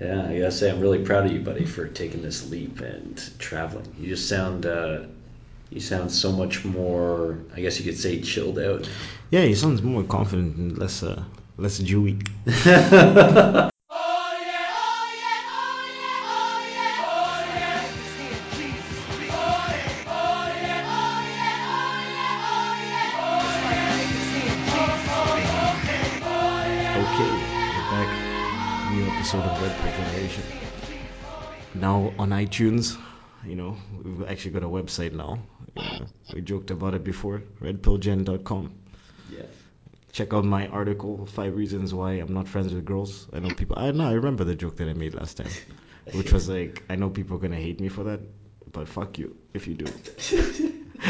Yeah, I gotta say, I'm really proud of you, buddy, for taking this leap and traveling. You just sound, uh, you sound so much more. I guess you could say chilled out. Yeah, he sounds more confident and less uh, less Jewy. on iTunes, you know, we've actually got a website now. You we joked about it before, redpillgen.com. Yeah. Check out my article, Five Reasons Why I'm Not Friends with Girls. I know people, I know, I remember the joke that I made last time, which was like, I know people are going to hate me for that, but fuck you if you do.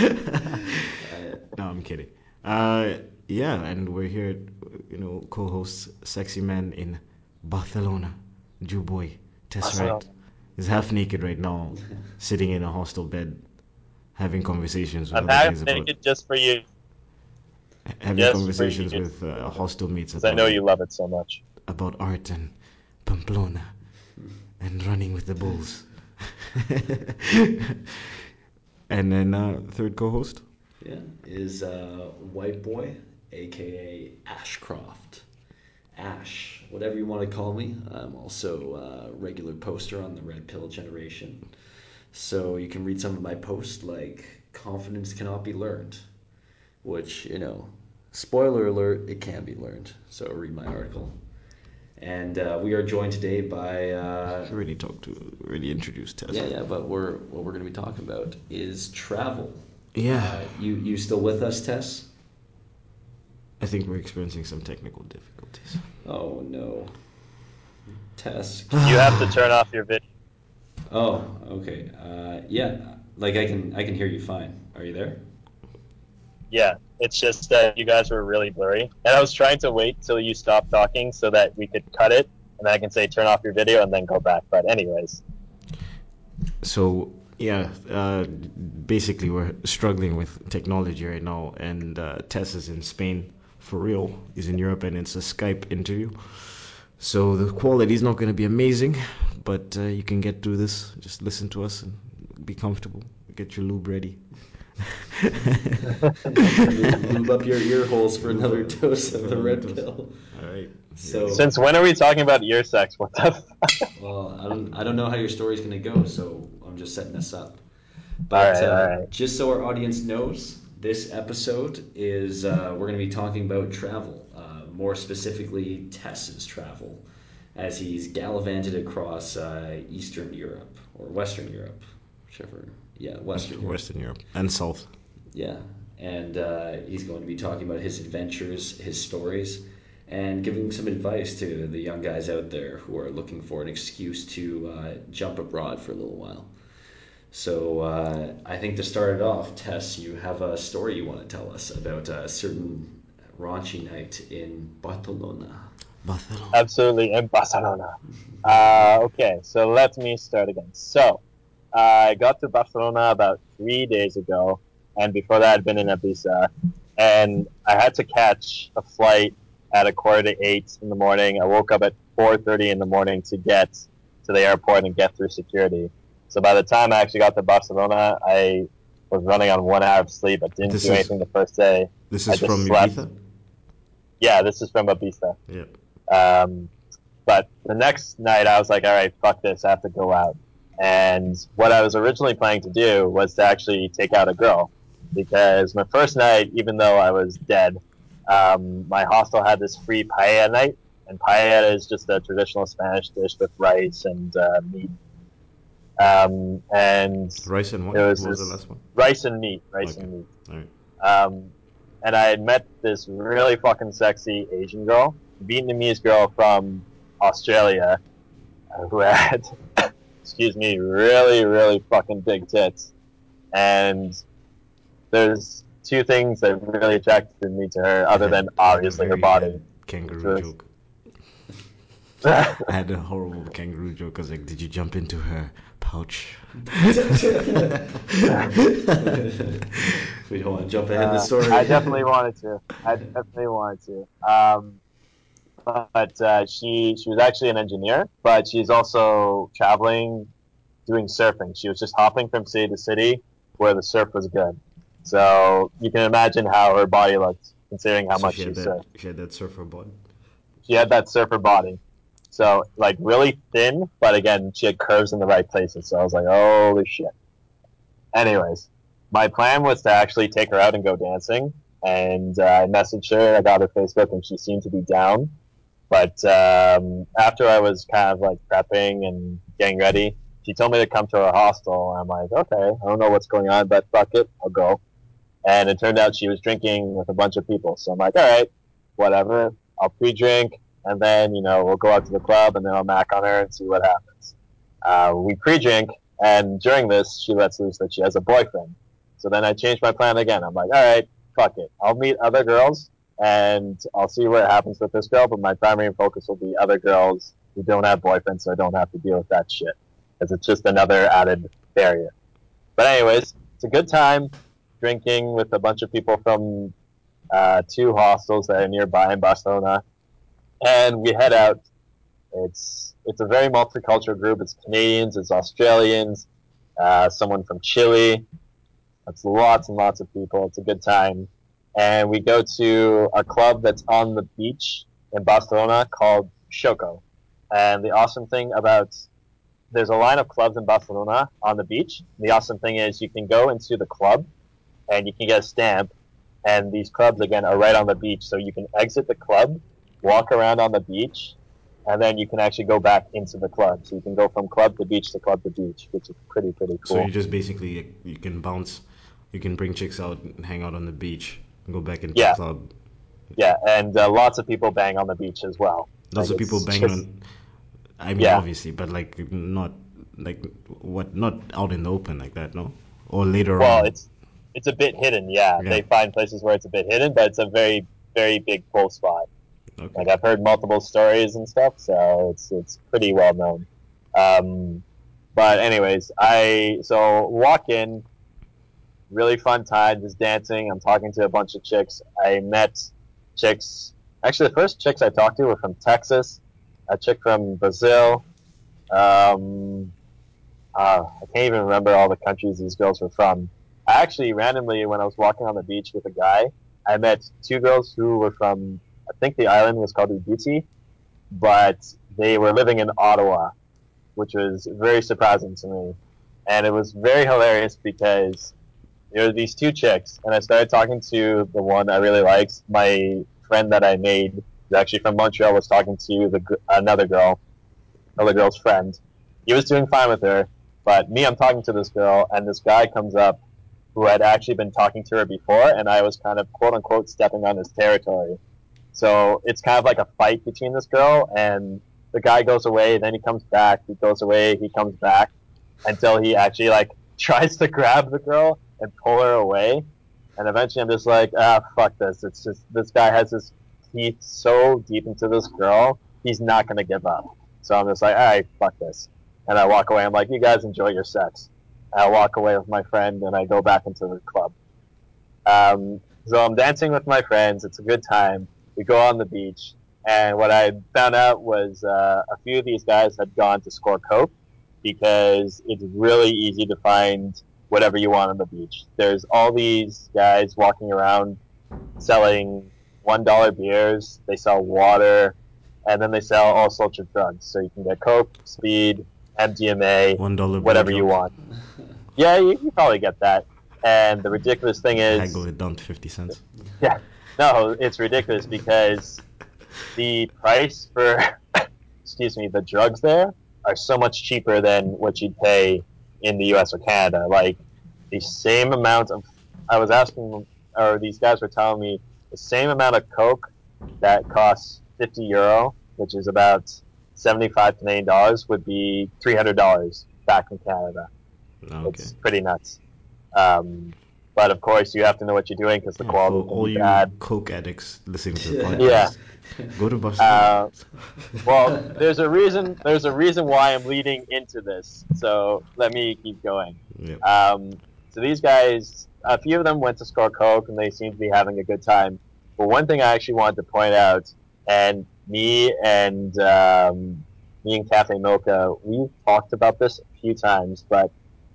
no, I'm kidding. Uh, yeah, and we're here, you know, co-hosts Sexy Man in Barcelona, Jew boy, Tess Wright, Barcelona. Is half naked right now, sitting in a hostel bed, having conversations with I'm half guys about naked just for you, having Yes, conversations you. with uh, hostel mates because I know you love it so much. about art and Pamplona and running with the bulls. and then uh, third co-host. Yeah, is uh, White Boy, aka Ashcroft. Ash, whatever you want to call me. I'm also a regular poster on the Red Pill Generation. So you can read some of my posts like Confidence Cannot Be Learned, which, you know, spoiler alert, it can be learned. So read my article. And uh, we are joined today by. Uh, already talked to, already introduced Tess. yeah, yeah, but we're what we're going to be talking about is travel. Yeah. Uh, you you still with us, Tess? I think we're experiencing some technical difficulties. Oh no, Tess. You have to turn off your video. Oh, okay. Uh, yeah, like I can I can hear you fine. Are you there? Yeah, it's just that you guys were really blurry, and I was trying to wait till you stopped talking so that we could cut it, and I can say turn off your video and then go back. But anyways, So yeah, uh, basically we're struggling with technology right now, and uh, Tess is in Spain for real. He's in Europe, and it's a Skype interview. So the quality is not going to be amazing, but uh, you can get through this. Just listen to us and be comfortable. Get your lube ready. Lube up your ear holes for another dose of the red pill. All right. So, since when are we talking about ear sex? What the? Fuck? well, I don't I don't know how your story's gonna go, so I'm just setting this up. But right, uh, all right. just so our audience knows, this episode is uh, we're gonna be talking about travel, uh, more specifically Tess's travel, as he's gallivanted across uh, Eastern Europe or Western Europe, whichever. Yeah, Western Europe. Western Europe and South. Yeah, and uh, he's going to be talking about his adventures, his stories, and giving some advice to the young guys out there who are looking for an excuse to uh, jump abroad for a little while. So uh, I think to start it off, Tess, you have a story you want to tell us about a certain raunchy night in Barcelona. Barcelona. Absolutely, in Barcelona. Uh, okay, so let me start again. So, I got to Barcelona about three days ago, and before that, I'd been in Ibiza, and I had to catch a flight at a quarter to eight in the morning. I woke up at four thirty in the morning to get to the airport and get through security. So by the time I actually got to Barcelona, I was running on one hour of sleep. I didn't This do is- anything the first day. This is from slept. Ibiza. Yeah, this is from Ibiza. Yeah. Um, but the next night, I was like, all right, fuck this, I have to go out. And what I was originally planning to do was to actually take out a girl. Because my first night, even though I was dead, um, my hostel had this free paella night. And paella is just a traditional Spanish dish with rice and uh, meat. Um, and Rice and what? It What was was, the last one? rice and meat, rice Okay. and meat. All right. Um, and I had met this really fucking sexy Asian girl, Vietnamese girl from Australia, uh, who had, excuse me, really, really fucking big tits. And there's two things that really attracted me to her, other than obviously her body. Kangaroo was- joke. I had a horrible kangaroo joke. I was like, "Did you jump into her pouch?" we don't want to jump ahead in the Uh, story. I definitely wanted to. I definitely wanted to. Um, but uh, she she was actually an engineer, but she's also traveling, doing surfing. She was just hopping from city to city where the surf was good. So you can imagine how her body looked, considering how So much she she had surfed. that. She had that surfer body. She had that surfer body, so like really thin, but again she had curves in the right places. So I was like, holy shit. Anyways, my plan was to actually take her out and go dancing, and uh, I messaged her. I got her Facebook, and she seemed to be down. But um, after I was kind of like prepping and getting ready, she told me to come to her hostel. I'm like, okay, I don't know what's going on, but fuck it, I'll go. And it turned out she was drinking with a bunch of people. So I'm like, all right, whatever. I'll pre-drink, and then you know we'll go out to the club, and then I'll mac on her and see what happens. Uh, we pre-drink, and during this, she lets loose that she has a boyfriend. So then I change my plan again. I'm like, all right, fuck it. I'll meet other girls, and I'll see what happens with this girl. But my primary focus will be other girls who don't have boyfriends, so I don't have to deal with that shit, because it's just another added barrier. But anyways, it's a good time drinking with a bunch of people from uh, two hostels that are nearby in Barcelona, and we head out. It's it's a very multicultural group. It's Canadians, it's Australians, uh, someone from Chile. It's lots and lots of people. It's a good time, and we go to a club that's on the beach in Barcelona called Shoko. And the awesome thing about there's a line of clubs in Barcelona on the beach. The awesome thing is you can go into the club and you can get a stamp and these clubs again are right on the beach so you can exit the club walk around on the beach and then you can actually go back into the club so you can go from club to beach to club to beach which is pretty pretty cool. So you just basically you can bounce, you can bring chicks out, and hang out on the beach, and go back into Yeah. the club. yeah and uh, lots of people bang on the beach as well Lots Like, of people bang just- on. I mean, Yeah. obviously, but like not like what not out in the open like that, no. Or later well on. Well, it's it's a bit hidden yeah. Yeah. they find places where it's a bit hidden but it's a very very big pool spot okay. Like I've heard multiple stories and stuff, so it's it's pretty well known. Um, but anyways, I so walk in, really fun time, just dancing. I'm talking to a bunch of chicks. I met chicks. Actually, the first chicks I talked to were from Texas, a chick from Brazil. Um, uh, I can't even remember all the countries these girls were from. I actually randomly, when I was walking on the beach with a guy, I met two girls who were from I think the island was called Ubuti, but they were living in Ottawa, which was very surprising to me. And it was very hilarious because there were these two chicks, and I started talking to the one I really liked. My friend that I made, who's actually from Montreal, was talking to the another girl, another girl's friend. He was doing fine with her, but me, I'm talking to this girl, and this guy comes up who had actually been talking to her before, and I was kind of quote unquote stepping on his territory. So it's kind of like a fight between this girl and the guy goes away, then he comes back, he goes away, he comes back until he actually like tries to grab the girl and pull her away. And eventually I'm just like, ah, fuck this. It's just this guy has his teeth so deep into this girl, he's not gonna give up. So I'm just like, all right, fuck this. And I walk away. I'm like, you guys enjoy your sex. I walk away with my friend and I go back into the club. Um, so I'm dancing with my friends. It's a good time. We go on the beach, and what I found out was uh, a few of these guys had gone to score coke because it's really easy to find whatever you want on the beach. There's all these guys walking around selling one dollar beers. They sell water, and then they sell all sorts of drugs. So you can get coke, speed, MDMA, One dollar. whatever you want. Yeah, you, you probably get that. And the ridiculous thing is, Haggle it down to fifty cents. No, it's ridiculous because the price for, excuse me, the drugs there are so much cheaper than what you'd pay in the U.S. or Canada. Like the same amount of, I was asking, or these guys were telling me the same amount of Coke that costs 50 euro, which is about 75 Canadian dollars, would be 300 dollars back in Canada. Okay. It's pretty nuts. Um, but of course, you have to know what you're doing because the Yeah, quality for all you bad. coke addicts listening to the Yeah. go to Boston. Uh, well, there's a reason. There's a reason why I'm leading into this. So let me keep going. yeah. Um, so these guys, a few of them went to score coke, and they seem to be having a good time. But one thing I actually wanted to point out, and me and um, me and Cafe Mocha, we've talked about this a few times, but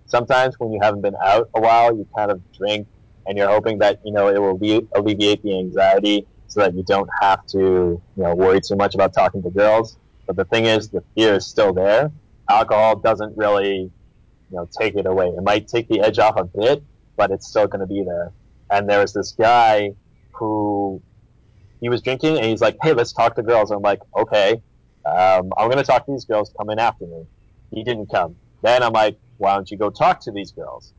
sometimes when you haven't been out a while, you kind of drink and you're hoping that you know it will alleviate the anxiety so that you don't have to you know worry too much about talking to girls. But the thing is, the fear is still there. Alcohol doesn't really you know take it away. It might take the edge off a bit, but it's still going to be there. And there was this guy who he was drinking and he's like, "Hey, let's talk to girls." I'm like, "Okay, um, I'm going to talk to these girls. Come in after me." He didn't come. Then I'm like, "Why don't you go talk to these girls?"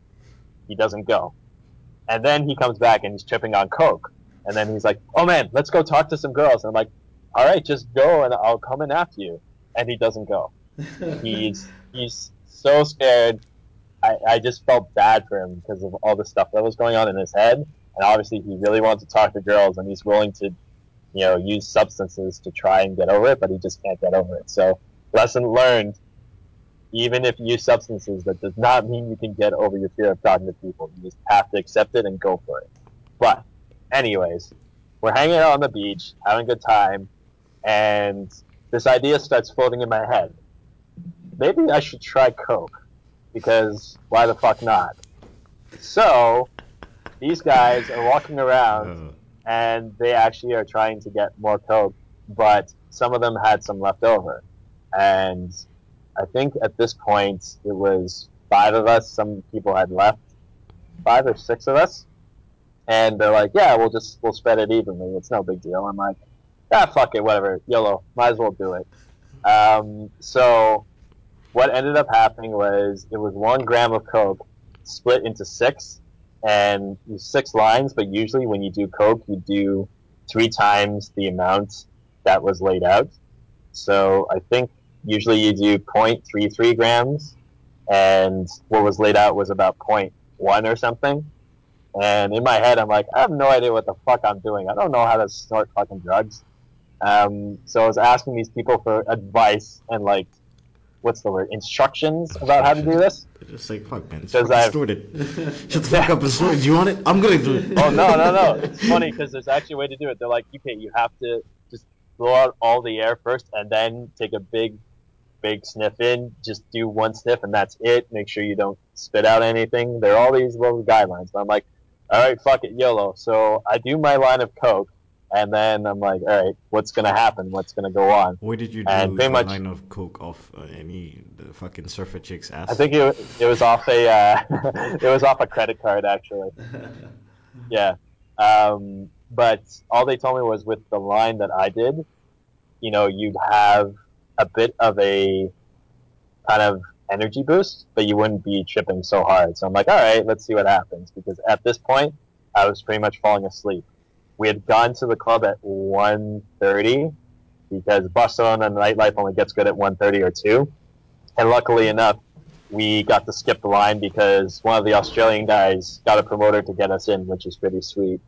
He doesn't go. And then he comes back and he's tripping on coke. And then he's like, "Oh man, let's go talk to some girls." And I'm like, "All right, just go and I'll come in after you." And he doesn't go. he's he's so scared. I, I just felt bad for him because of all the stuff that was going on in his head. And obviously, he really wants to talk to girls, and he's willing to you know, use substances to try and get over it, but he just can't get over it. So, lesson learned. Even if you use substances, that does not mean you can get over your fear of talking to people. You just have to accept it and go for it. But, anyways, we're hanging out on the beach, having a good time, and this idea starts floating in my head. Maybe I should try Coke, because why the fuck not? So, these guys are walking around oh. and they actually are trying to get more coke, but some of them had some left over. And I think at this point it was five of us. Some people had left, five or six of us, and they're like, "Yeah, we'll just we'll spread it evenly. It's no big deal." I'm like, "Ah, fuck it, whatever. YOLO, might as well do it." Um, so what ended up happening was it was one gram of coke split into six and six lines, but usually when you do coke, you do three times the amount that was laid out. So I think usually you do 0.33 grams, and what was laid out was about 0.1 or something. And in my head, I'm like, I have no idea what the fuck I'm doing. I don't know how to snort fucking drugs. Um, so I was asking these people for advice and like what's the word instructions about how to do this. Just like fuck, man. Because I stored it. Shut the fuck up and store it. Do you want it? I'm gonna do it. Oh no, no, no! It's funny because there's actually a way to do it. They're like, okay, you have to just blow out all the air first, and then take a big, big sniff in. Just do one sniff, and that's it. Make sure you don't spit out anything. There are all these little guidelines. But I'm like, all right, fuck it, YOLO. So I do my line of coke and then I'm like, all right, what's gonna happen? What's gonna go on? Where did you do and the much, line of coke off uh, any the fucking surfer chick's ass? I think it, it was off a uh, it was off a credit card actually. yeah, um, but all they told me was with the line that I did, you know, you'd have a bit of a kind of energy boost, but you wouldn't be tripping so hard. So I'm like, all right, let's see what happens because at this point, I was pretty much falling asleep we had gone to the club at 1.30 because Barcelona nightlife only gets good at 1.30 or 2. And luckily enough, we got to skip the line because one of the Australian guys got a promoter to get us in, which is pretty sweet.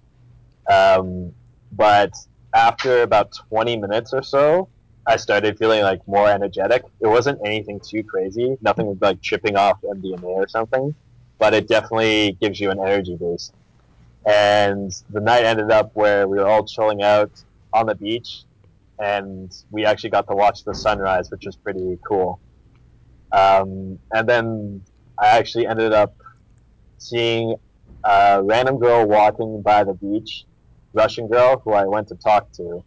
Um, but after about 20 minutes or so, I started feeling like more energetic. It wasn't anything too crazy, nothing like chipping off MDMA or something, but it definitely gives you an energy boost and the night ended up where we were all chilling out on the beach, and we actually got to watch the sunrise, which was pretty cool. Um, and then I actually ended up seeing a random girl walking by the beach, Russian girl who I went to talk to.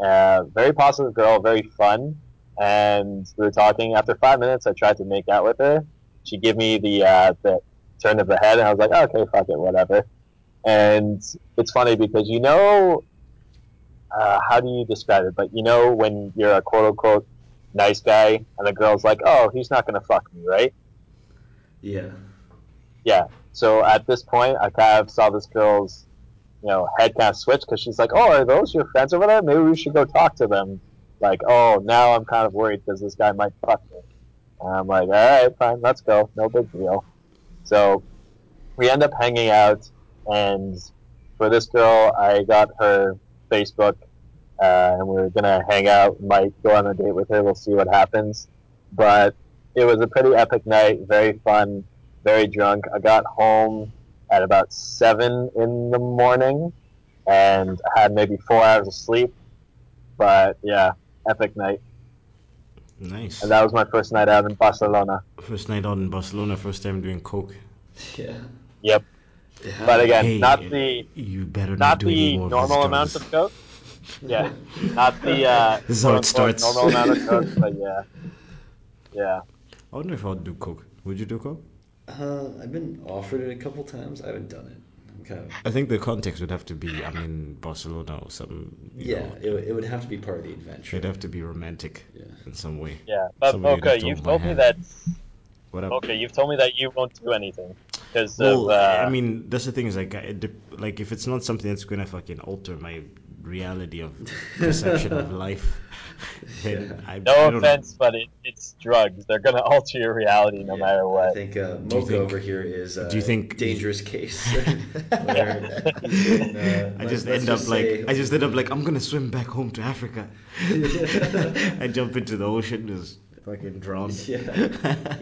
Uh, very positive girl, very fun, and we were talking. After five minutes, I tried to make out with her. She gave me the uh, the turn of the head, and I was like, okay, fuck it, whatever. And it's funny because you know, uh, how do you describe it? But you know, when you're a quote unquote nice guy and the girl's like, oh, he's not going to fuck me, right? Yeah. Yeah. So at this point, I kind of saw this girl's, you know, head kind of switch because she's like, oh, are those your friends over there? Maybe we should go talk to them. Like, oh, now I'm kind of worried because this guy might fuck me. And I'm like, all right, fine, let's go. No big deal. So we end up hanging out and for this girl, I got her Facebook, uh, and we are gonna hang out. Might go on a date with her. We'll see what happens. But it was a pretty epic night. Very fun. Very drunk. I got home at about seven in the morning, and I had maybe four hours of sleep. but yeah, epic night. Nice. And that was my first night out in Barcelona. First night out in Barcelona, first time doing coke. Yeah. Yep. Yeah. But again, Hey, not the You better not, not do any the normal of amount of coke. Yeah, not the uh, This is how it starts. normal amount of coke, but yeah, yeah. I wonder if I'd do coke. Would you do coke? Uh, I've been offered it a couple times. I haven't done it. I'm kind of I think the context would have to be I'm in Barcelona or some. you yeah. know, It, would- it would have to be part of the adventure. it'd have to be romantic Yeah. in some way. Yeah, but Somebody would Boca, have to you've hold my told me hand. that. What up? Okay, you've told me that you won't do anything because Well, of. Uh, I mean, that's the thing is like, I, it dep- like if it's not something that's gonna fucking alter my reality of perception of life, then Yeah. I, I no don't- offense, but it, it's drugs. They're gonna alter your reality no Yeah, matter what. I think uh, Mocha think- over here is a do you think- dangerous case. where uh, I just let's end up like say- I just end up like I'm gonna swim back home to Africa. I jump into the ocean, and just fucking drown. Yeah.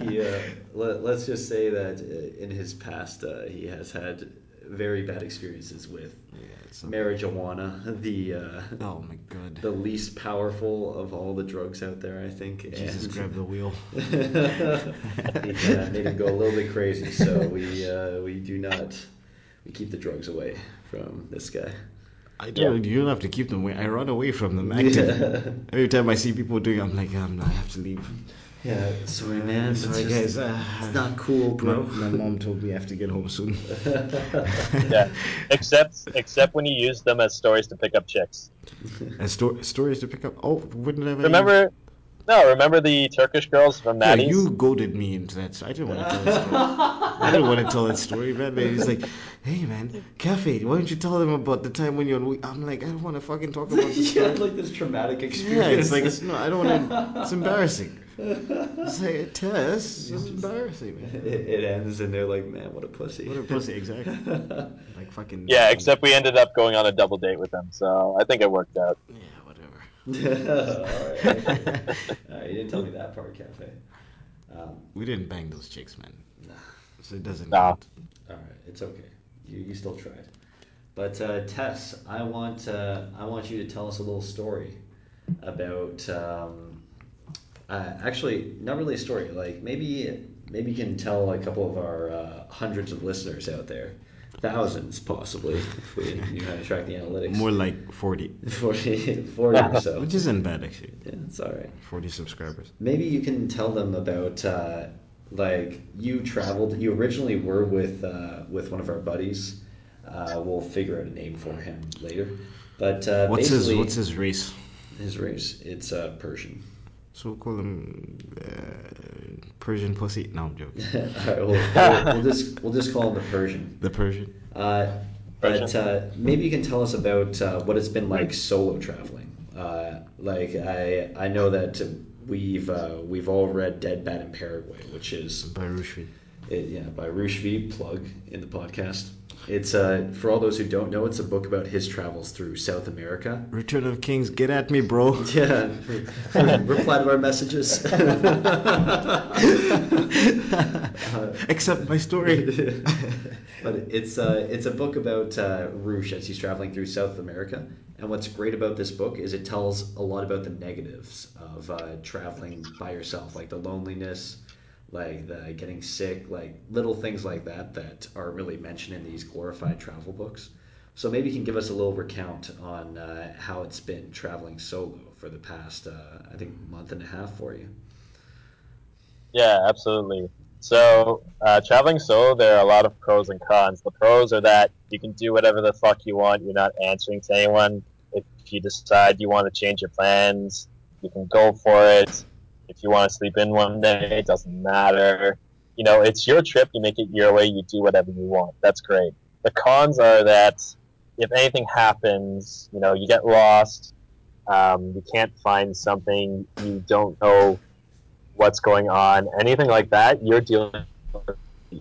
He, uh, let, let's just say that uh, in his past, uh, he has had very bad experiences with Yeah, marijuana, the uh, oh my god. the least powerful of all the drugs out there, I think. Jesus, and- grab the wheel. he uh, made him go a little bit crazy, so we uh, we do not we keep the drugs away from this guy. I don't. You don't have to keep them away. I run away from them. Active. Yeah. Every time I see people doing, it, I'm like, um, I have to leave. Yeah, sorry, man. It's Sorry, just- guys. Uh, It's not cool, bro. my mom told me I have to get home soon. yeah, except except when you use them as stories to pick up chicks. And sto- stories to pick up. Oh, wouldn't have any- Remember? No, remember the Turkish girls from Yeah, you goaded me into that. So I didn't want to tell that story. I didn't want to tell that story, man. man. He's like, hey, man, Cafe, why don't you tell them about the time when you're on week? I'm like, I don't want to fucking talk about this yeah, story. like this traumatic experience. Yeah, experience. it's like, it's, no, I don't want to. It's embarrassing. It's like, Tess, it's embarrassing, man. it, it ends, and they're like, "Man, what a pussy." What a pussy, exactly. Like fucking. Yeah, except we ended up going on a double date with them, so I think it worked out. Yeah, whatever. All right. All right, you didn't tell me that part, Cafe. Um, We didn't bang those chicks, man. nah. So it doesn't Nah. count. All right, it's okay. You, you still tried. But uh, Tess, I want uh, I want you to tell us a little story about. Um, uh, actually, not really a story. Like maybe maybe you can tell a couple of our uh, hundreds of listeners out there, thousands possibly, if we knew how to track the analytics. More like 40. 40, 40 or so. Which isn't bad, actually. Yeah, it's all right. 40 subscribers. Maybe you can tell them about uh, like you traveled. You originally were with uh, with one of our buddies. Uh, we'll figure out a name for him later. But uh, What's his What's his race? his race? It's uh, Persian. So we'll call him uh, Persian pussy. No, I'm joking. All right, we'll, we'll, we'll just we'll just call him the Persian. The Persian. Uh, but uh, maybe you can tell us about uh, what it's been like solo traveling. Uh, like I I know that we've uh, we've all read Dead Bat in Paraguay, which is By Roosh V. yeah by Roosh V plug in the podcast. It's uh, for all those who don't know, it's a book about his travels through South America. Return of Kings, get at me, bro. Yeah, reply to our messages. Accept my story. but it's uh, it's a book about uh, Roosh as he's traveling through South America. And what's great about this book is it tells a lot about the negatives of uh, traveling by yourself, like the loneliness, like the getting sick, like little things like that that are really mentioned in these glorified travel books. So maybe you can give us a little recount on uh, how it's been traveling solo for the past, uh, I think, month and a half for you. Yeah, absolutely. So, uh, traveling solo, there are a lot of pros and cons. The pros are that you can do whatever the fuck you want. You're not answering to anyone. If you decide you want to change your plans, you can go for it. If you want to sleep in one day, it doesn't matter. You know, it's your trip. You make it your way. You do whatever you want. That's great. The cons are that if anything happens, you know, you get lost. Um, you can't find something. You don't know what's going on, anything like that, you're dealing with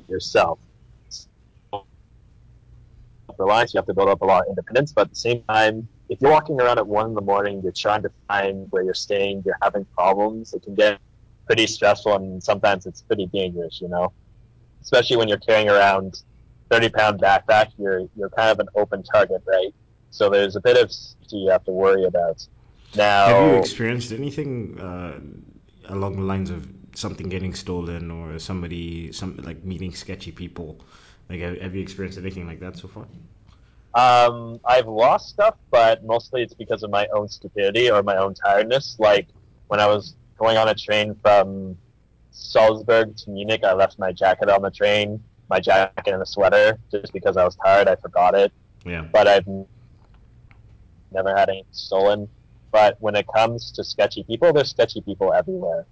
yourself. Reliance, you have to build up a lot of independence, but at the same time, if you're walking around at one in the morning, you're trying to find where you're staying, you're having problems, it can get pretty stressful and sometimes it's pretty dangerous, you know? Especially when you're carrying around 30 pound backpack, you're, you're kind of an open target, right? So there's a bit of safety you have to worry about. Now, Have you experienced anything uh, along the lines of something getting stolen or somebody, some like meeting sketchy people? Like, have, have you experienced anything like that so far? Um, I've lost stuff, but mostly it's because of my own stupidity or my own tiredness. Like when I was going on a train from Salzburg to Munich, I left my jacket on the train, my jacket and a sweater, just because I was tired. I forgot it, Yeah. but I've never had anything stolen. But when it comes to sketchy people, there's sketchy people everywhere.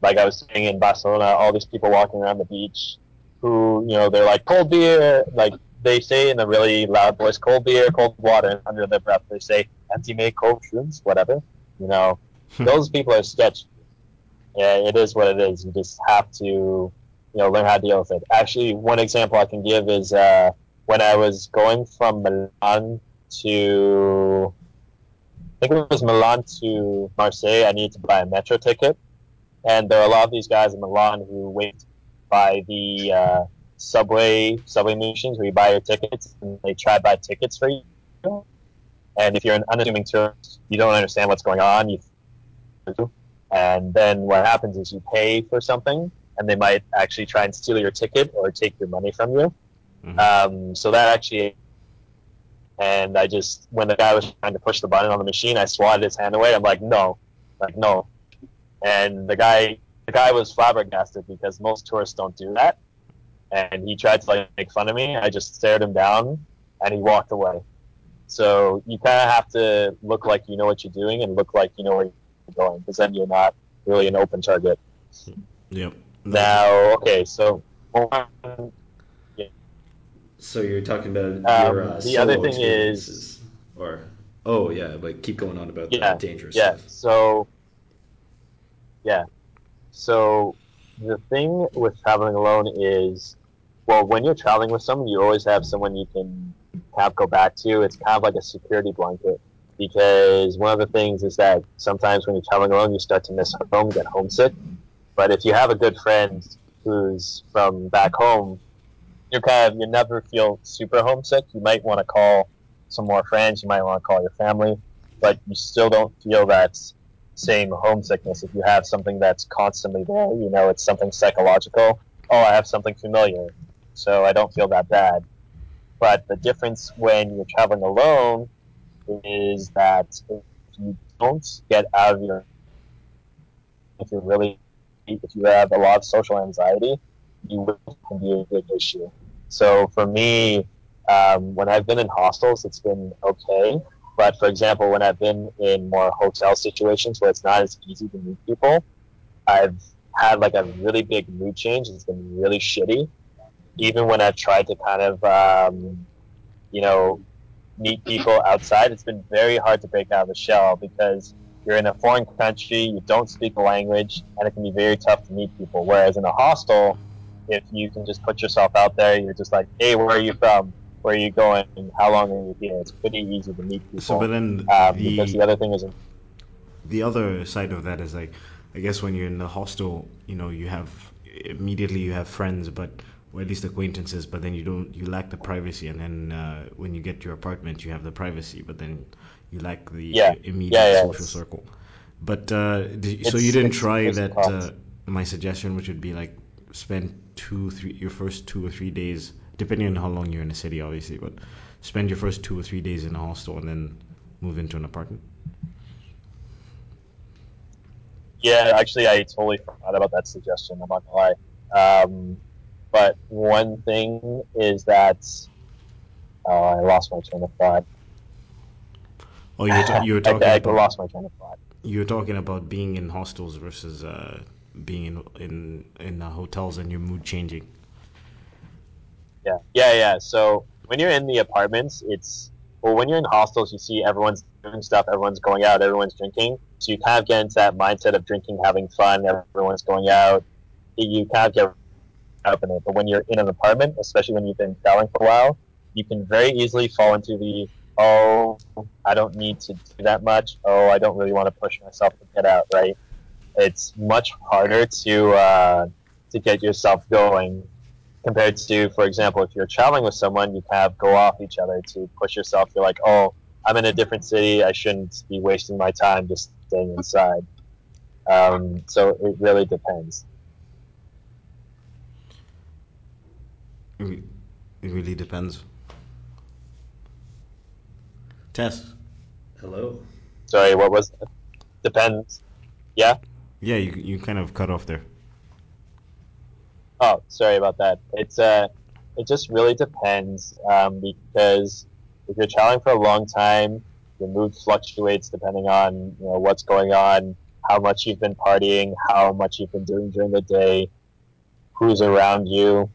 Like I was saying in Barcelona, all these people walking around the beach who, you know, they're like cold beer, like they say in a really loud voice, cold beer, cold water, and under their breath they say anti-made cold shrooms, whatever. You know, those people are sketchy. Yeah, it is what it is. You just have to, you know, learn how to deal with it. Actually, one example I can give is uh, when I was going from Milan to, I think it was Milan to Marseille. I needed to buy a metro ticket, and there are a lot of these guys in Milan who wait by the uh, subway subway machines where you buy your tickets, and they try to buy tickets for you. And if you're an unassuming tourist, you don't understand what's going on. You and then what happens is you pay for something, and they might actually try and steal your ticket or take your money from you. Mhm. Um, so that actually, and I just when the guy was trying to push the button on the machine, I swatted his hand away. I'm like, no, like no, and the guy the guy was flabbergasted because most tourists don't do that, and he tried to like make fun of me. I just stared him down, and he walked away. So you kind of have to look like you know what you're doing and look like you know where you're going, because then you're not really an open target. Yep. Now, okay, so So you're talking about Um, your uh, the other thing is- or oh yeah, but keep going on about Yeah, the dangerous stuff. yeah. stuff. So, yeah. So the thing with traveling alone is, well, when you're traveling with someone, you always have someone you can kind of go back to. It's kind of like a security blanket because one of the things is that sometimes when you're traveling alone, you start to miss home, get homesick. But if you have a good friend who's from back home, you're kind of you never feel super homesick. You might want to call some more friends. You might want to call your family, but you still don't feel that same homesickness if you have something that's constantly there. You know, it's something psychological. Oh, I have something familiar, so I don't feel that bad. But the difference when you're traveling alone is that if you don't get out of your, if you're really, if you have a lot of social anxiety, you will be a big issue. So for me, um, when I've been in hostels, it's been okay. But for example, when I've been in more hotel situations where it's not as easy to meet people, I've had like a really big mood change. It's been really shitty. Even when I've tried to kind of, um, you know, meet people outside, it's been very hard to break out of the shell because you're in a foreign country, you don't speak the language, and it can be very tough to meet people. Whereas in a hostel, if you can just put yourself out there, you're just like, hey, where are you from? Where are you going? How long are you here? It's pretty easy to meet people. So, but then um, the because the other thing is, the other side of that is like i guess when you're in the hostel you know you have immediately you have friends but or at least acquaintances but then you don't you lack the privacy and then uh, when you get to your apartment you have the privacy but then you lack the Yeah. immediate Yeah, yeah, social circle but uh, did, so you didn't try that uh, my suggestion which would be like spend two three your first two or three days depending on how long you're in a city obviously but spend your first two or three days in a hostel and then move into an apartment yeah, actually, I totally forgot about that suggestion. I'm not gonna lie. Um, but one thing is that oh, I lost my train of thought. oh you were, ta- you were I, talking I about lost my train of thought. You're talking about being in hostels versus uh, being in in in uh, hotels and your mood changing. Yeah, yeah, yeah. So when you're in the apartments, it's well, when you're in hostels, you see everyone's doing stuff, everyone's going out, everyone's drinking. So you kind of get into that mindset of drinking, having fun, everyone's going out. You kind of get it. But when you're in an apartment, especially when you've been traveling for a while, you can very easily fall into the oh, I don't need to do that much. Oh, I don't really want to push myself to get out. Right? It's much harder to uh, to get yourself going compared to, for example, if you're traveling with someone, you have go off each other to push yourself. You're like, oh, I'm in a different city. I shouldn't be wasting my time just staying inside. Um, so it really depends. It really depends. Tess. Hello. Sorry, what was it? Depends. Yeah? Yeah, you you kind of cut off there. Oh, sorry about that. It's uh, it just really depends um, because if you're traveling for a long time, your mood fluctuates depending on you know what's going on, how much you've been partying, how much you've been doing during the day, who's around you.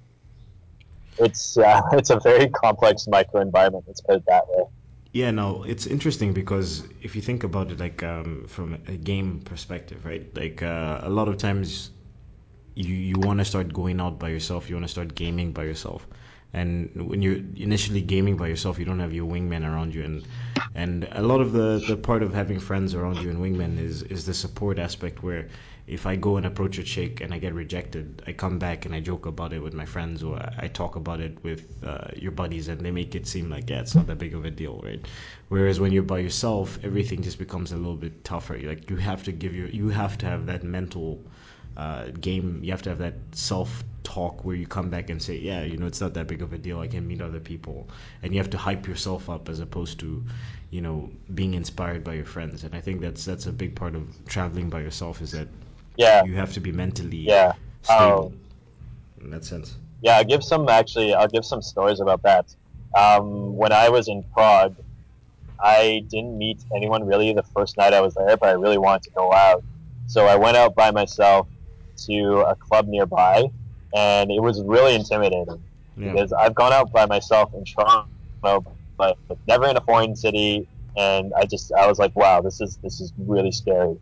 It's uh, it's a very complex microenvironment. Let's put it that way. Yeah, no, it's interesting because if you think about it, like um, from a game perspective, right? Like uh, a lot of times, you you want to start going out by yourself. You want to start gaming by yourself, and when you're initially gaming by yourself, you don't have your wingman around you, and and a lot of the the part of having friends around you and wingmen is is the support aspect where if I go and approach a chick and I get rejected, I come back and I joke about it with my friends or I talk about it with uh, your buddies and they make it seem like, yeah, it's not that big of a deal, right? Whereas when you're by yourself, everything just becomes a little bit tougher. Like you have to give your, you have to have that mental uh, game. You have to have that self talk where you come back and say, yeah, you know, it's not that big of a deal. I can meet other people, and you have to hype yourself up as opposed to, you know, being inspired by your friends. And I think that's that's a big part of traveling by yourself is that Yeah, you have to be mentally yeah. stable Um, in that sense. Yeah, I'll give some actually. I'll give some stories about that. Um, when I was in Prague, I didn't meet anyone really the first night I was there, but I really wanted to go out. So I went out by myself to a club nearby, and it was really intimidating Yeah. because I've gone out by myself in Toronto, but never in a foreign city, and I just I was like, wow, this is this is really scary.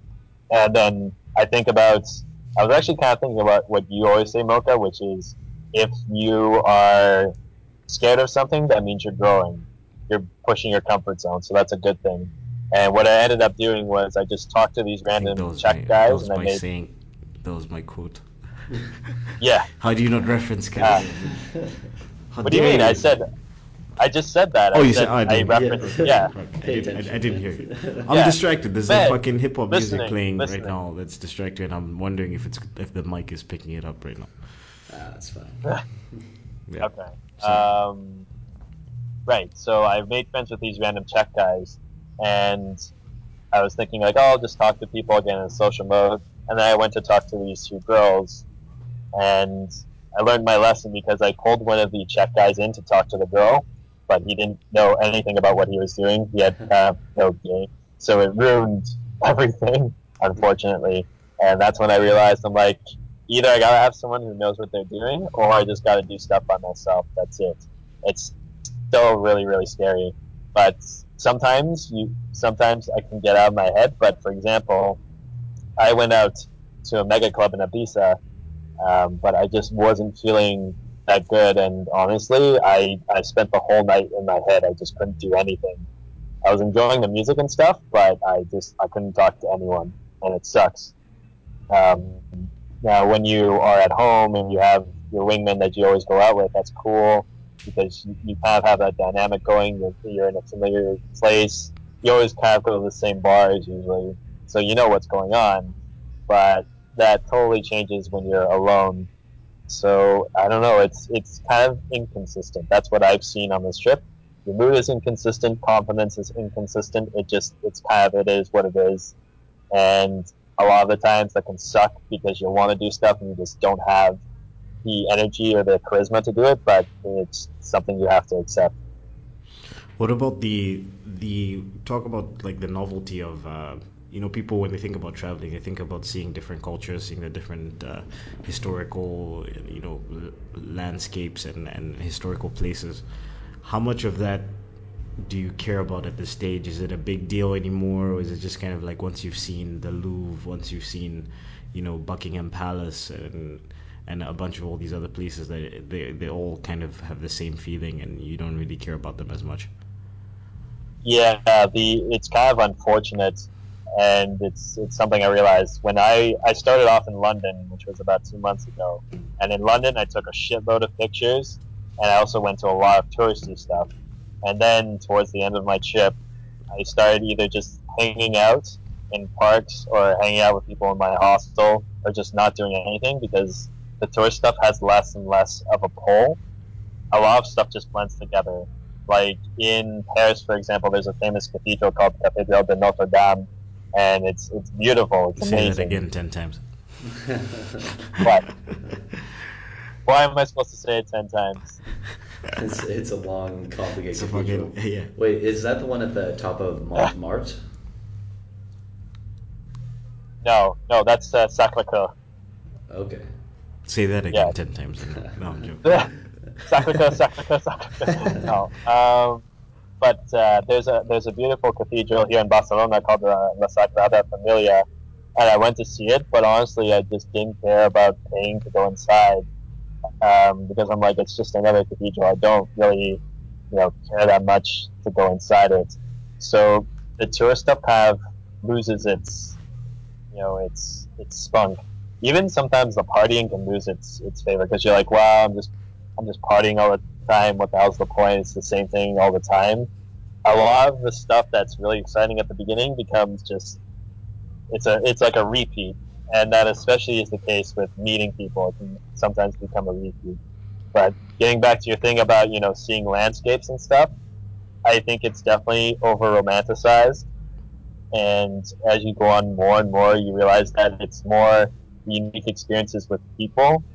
And then I think about I was actually kind of thinking about what you always say, Mocha, which is if you are scared of something, that means you're growing. You're pushing your comfort zone, so that's a good thing. And what I ended up doing was I just talked to these I think that random Czech my, guys, and I made saying. That was my quote. Yeah. How do you not reference Uh, Canada? How what do you dare mean? I said I just said that. Oh, I you said said- I I didn't. referenced Yeah. yeah. I, didn't, I, I didn't hear you. I'm Yeah. distracted. There's Man, some fucking hip hop music listening, playing right now that's distracting. I'm wondering if it's if the mic is picking it up right now. Ah, that's fine. Yeah. Okay. So- Um, right. So I made friends with these random Czech guys, and I was thinking like, oh, I'll just talk to people again in social mode. And then I went to talk to these two girls, and I learned my lesson because I pulled one of the Czech guys in to talk to the girl, but he didn't know anything about what he was doing. He had uh, no game, so it ruined everything, unfortunately. And that's when I realized I'm like, either I gotta have someone who knows what they're doing, or I just gotta do stuff by myself. That's it. It's still really, really scary, but sometimes you, sometimes I can get out of my head. But for example, I went out to a mega club in Ibiza, um, but I just wasn't feeling that good. And honestly, I, I spent the whole night in my head. I just couldn't do anything. I was enjoying the music and stuff, but I just I couldn't talk to anyone, and it sucks. Um, now, when you are at home and you have your wingman that you always go out with, that's cool because you, you kind of have that dynamic going. You're, you're in a familiar place. You always kind of go to the same bars usually, so you know what's going on. But that totally changes when you're alone. So I don't know. It's it's kind of inconsistent. That's what I've seen on this trip. Your mood is inconsistent. Confidence is inconsistent. It just it's kind of it is what it is. And a lot of the times that can suck because you want to do stuff and you just don't have the energy or the charisma to do it. But it's something you have to accept. What about the the talk about like the novelty of uh, you know people when they think about traveling they think about seeing different cultures, seeing the different uh, historical you know landscapes and, and historical places. How much of that do you care about at this stage? Is it a big deal anymore, or is it just kind of like once you've seen the Louvre, once you've seen you know Buckingham Palace and and a bunch of all these other places that they, they all kind of have the same feeling and you don't really care about them as much. Yeah, the it's kind of unfortunate, and it's it's something I realized when I I started off in London, which was about two months ago, and in London I took a shitload of pictures, and I also went to a lot of touristy stuff, and then towards the end of my trip, I started either just hanging out in parks or hanging out with people in my hostel or just not doing anything because the tourist stuff has less and less of a pull. A lot of stuff just blends together. Like in Paris, for example, there's a famous cathedral called Cathedral de Notre Dame, and it's it's beautiful. It's Say amazing. that again ten times. What? Why am I supposed to say it ten times? It's, it's a long, complicated It's a fucking yeah. Wait, is that the one at the top of Montmartre? No, no, that's uh, Sacré-Cœur. Okay. Say that again Yeah. ten times. No, I'm joking. Sacré-Cœur, Sacré-Cœur, Sacré-Cœur. No. Um, but uh, there's a there's a beautiful cathedral here in Barcelona called uh, La Sagrada Familia, and I went to see it. But honestly, I just didn't care about paying to go inside um, because I'm like, it's just another cathedral. I don't really, you know, care that much to go inside it. So the tourist stuff kind of loses its, you know, its its spunk. Even sometimes the partying can lose its its favor because you're like, wow, I'm just I'm just partying all the time. What the hell's the point? It's the same thing all the time. A lot of the stuff that's really exciting at the beginning becomes just it's a it's like a repeat, and that especially is the case with meeting people. It can sometimes become a repeat. But getting back to your thing about you know seeing landscapes and stuff, I think it's definitely over romanticized. And as you go on more and more, you realize that it's more unique experiences with people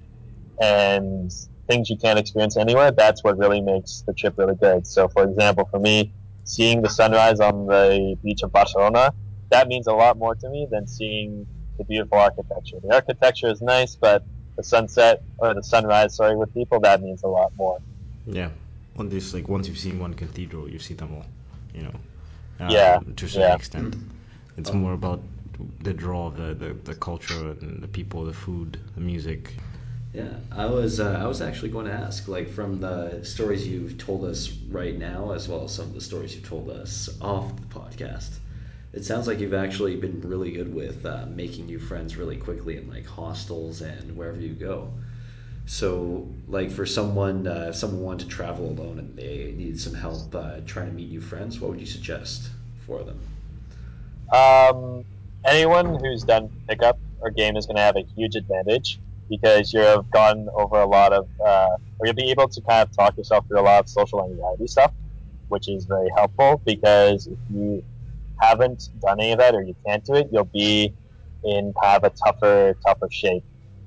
and things you can't experience anywhere. That's what really makes the trip really good. So, for example, for me, seeing the sunrise on the beach of Barcelona, that means a lot more to me than seeing the beautiful architecture. The architecture is nice, but the sunset or the sunrise, sorry, with people, that means a lot more. Yeah. On this, like once you've seen one cathedral, you see them all. You know. Um, Yeah, To a certain yeah. extent, it's more about the draw of the, the, the culture and the people, the food, the music. Yeah, I was uh, I was actually going to ask, like from the stories you've told us right now, as well as some of the stories you've told us off the podcast. It sounds like you've actually been really good with uh, making new friends really quickly in like hostels and wherever you go. So, like for someone, uh, if someone wanted to travel alone and they needed some help uh, trying to meet new friends, what would you suggest for them? Um, anyone who's done pickup or game is going to have a huge advantage because you've gone over a lot of, uh, or you'll be able to kind of talk yourself through a lot of social anxiety stuff, which is very helpful because if you haven't done any of that or you can't do it, you'll be in kind of a tougher, tougher shape.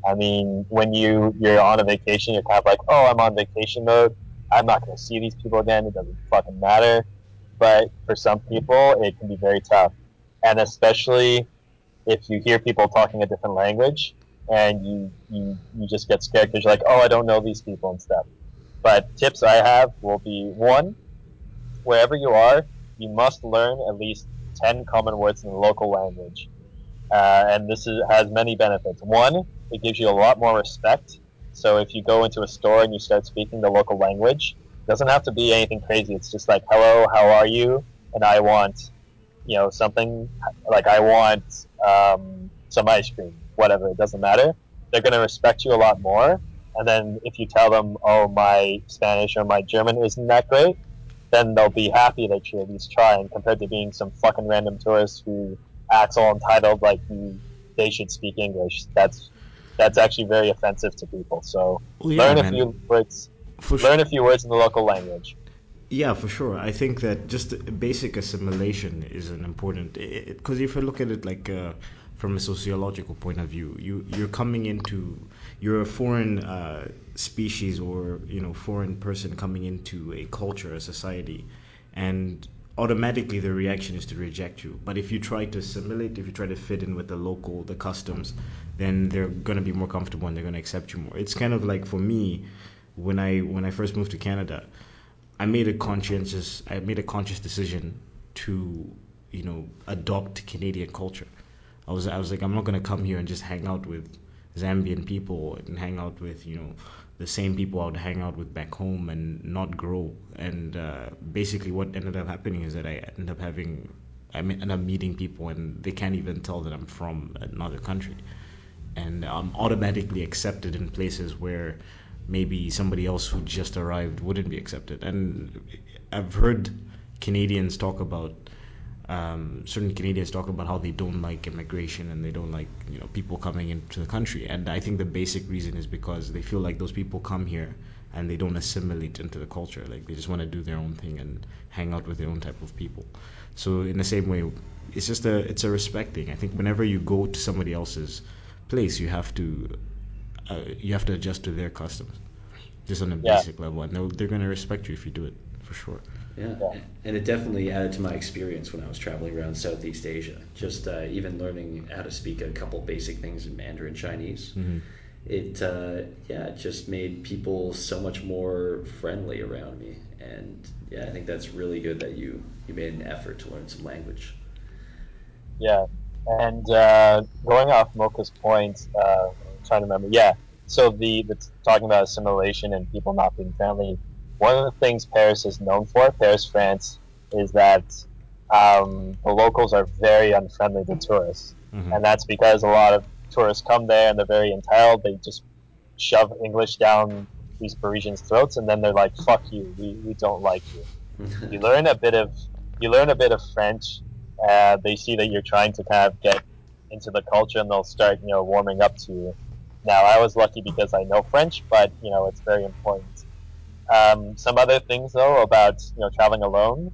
I mean, when you you're on a vacation, you're kind of like, oh, I'm on vacation mode. I'm not going to see these people again. It doesn't fucking matter. But for some people, it can be very tough, and especially if you hear people talking a different language and you you, you just get scared because you're like, oh, I don't know these people and stuff. But tips I have will be one, wherever you are, you must learn at least 10 common words in the local language. Uh, and this is, has many benefits. One, it gives you a lot more respect. So if you go into a store and you start speaking the local language, it doesn't have to be anything crazy. It's just like, hello, how are you? And I want, you know, something like I want um, some ice cream, whatever. It doesn't matter. They're going to respect you a lot more. And then if you tell them, oh, my Spanish or my German isn't that great, then they'll be happy that you're at least trying compared to being some fucking random tourist who acts all entitled like you, they should speak English. That's that's actually very offensive to people. So Well, yeah, learn a few words. For sure. Learn a few words in the local language. Yeah, for sure. I think that just basic assimilation is an important because if you look at it like uh, from a sociological point of view, you you're coming into you're a foreign uh, species or you know foreign person coming into a culture, a society, and automatically the reaction is to reject you. But if you try to assimilate, if you try to fit in with the local, the customs, then they're going to be more comfortable and they're going to accept you more. It's kind of like for me when I when I first moved to Canada. I made a conscientious I made a conscious decision to you know adopt Canadian culture. I was I was like I'm not gonna come here and just hang out with Zambian people and hang out with you know the same people I would hang out with back home and not grow. And uh, basically, what ended up happening is that I ended up having I ended up meeting people and they can't even tell that I'm from another country and I'm automatically accepted in places where maybe somebody else who just arrived wouldn't be accepted. And I've heard Canadians talk about um, certain Canadians talk about how they don't like immigration and they don't like you know people coming into the country, and I think the basic reason is because they feel like those people come here and they don't assimilate into the culture. Like they just want to do their own thing and hang out with their own type of people. So in the same way, it's just a it's a respect thing. I think whenever you go to somebody else's place, you have to uh, you have to adjust to their customs, just on a Yeah. basic level, and they're, they're going to respect you if you do it for sure. Yeah, Yeah. and it definitely added to my experience when I was traveling around Southeast Asia. Just uh, even learning how to speak a couple basic things in Mandarin Chinese. It uh, yeah, it just made people so much more friendly around me, and yeah, I think that's really good that you you made an effort to learn some language. Yeah, and uh, going off Mocha's point, uh, trying to remember. Yeah, so the, the talking about assimilation and people not being friendly. One of the things Paris is known for, Paris, France, is that um, the locals are very unfriendly to tourists, Mhm. and that's because a lot of tourists come there and they're very entitled. They just shove English down these Parisians' throats, and then they're like, "Fuck you, we, we don't like you." you learn a bit of you learn a bit of French. Uh, they see that you're trying to kind of get into the culture, and they'll start you know warming up to you. Now, I was lucky because I know French, but you know it's very important. Um, some other things though about you know traveling alone.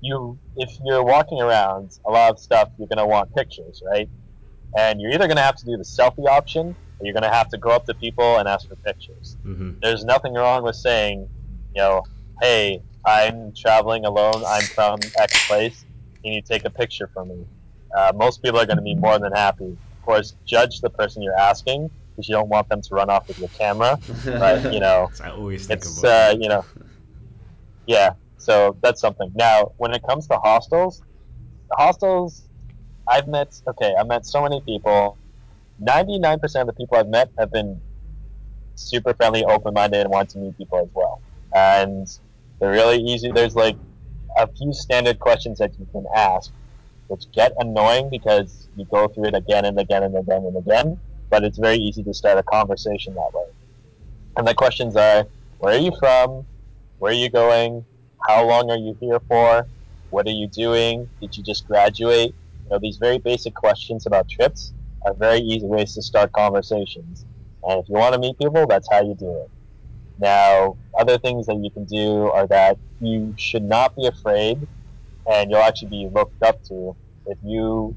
You, if you're walking around, a lot of stuff you're gonna want pictures, right? And you're either gonna have to do the selfie option, or you're gonna have to go up to people and ask for pictures hmm there's nothing wrong with saying, you know, hey, I'm traveling alone. I'm from X place. Can you take a picture for me? Uh, most people are going to be more than happy. Of course, judge the person you're asking because you don't want them to run off with your camera. But you know, So I always think it's about uh, you know, yeah. So that's something. Now, when it comes to hostels, the hostels I've met. Okay, I've met so many people. Ninety-nine percent of the people I've met have been super friendly, open minded, and want to meet people as well. And they're really easy. There's like a few standard questions that you can ask, which get annoying because you go through it again and again and again and again. But it's very easy to start a conversation that way. And the questions are where are you from? Where are you going? How long are you here for? What are you doing? Did you just graduate? You know, these very basic questions about trips are very easy ways to start conversations. And if you want to meet people, that's how you do it. Now, other things that you can do are that you should not be afraid, and you'll actually be looked up to if you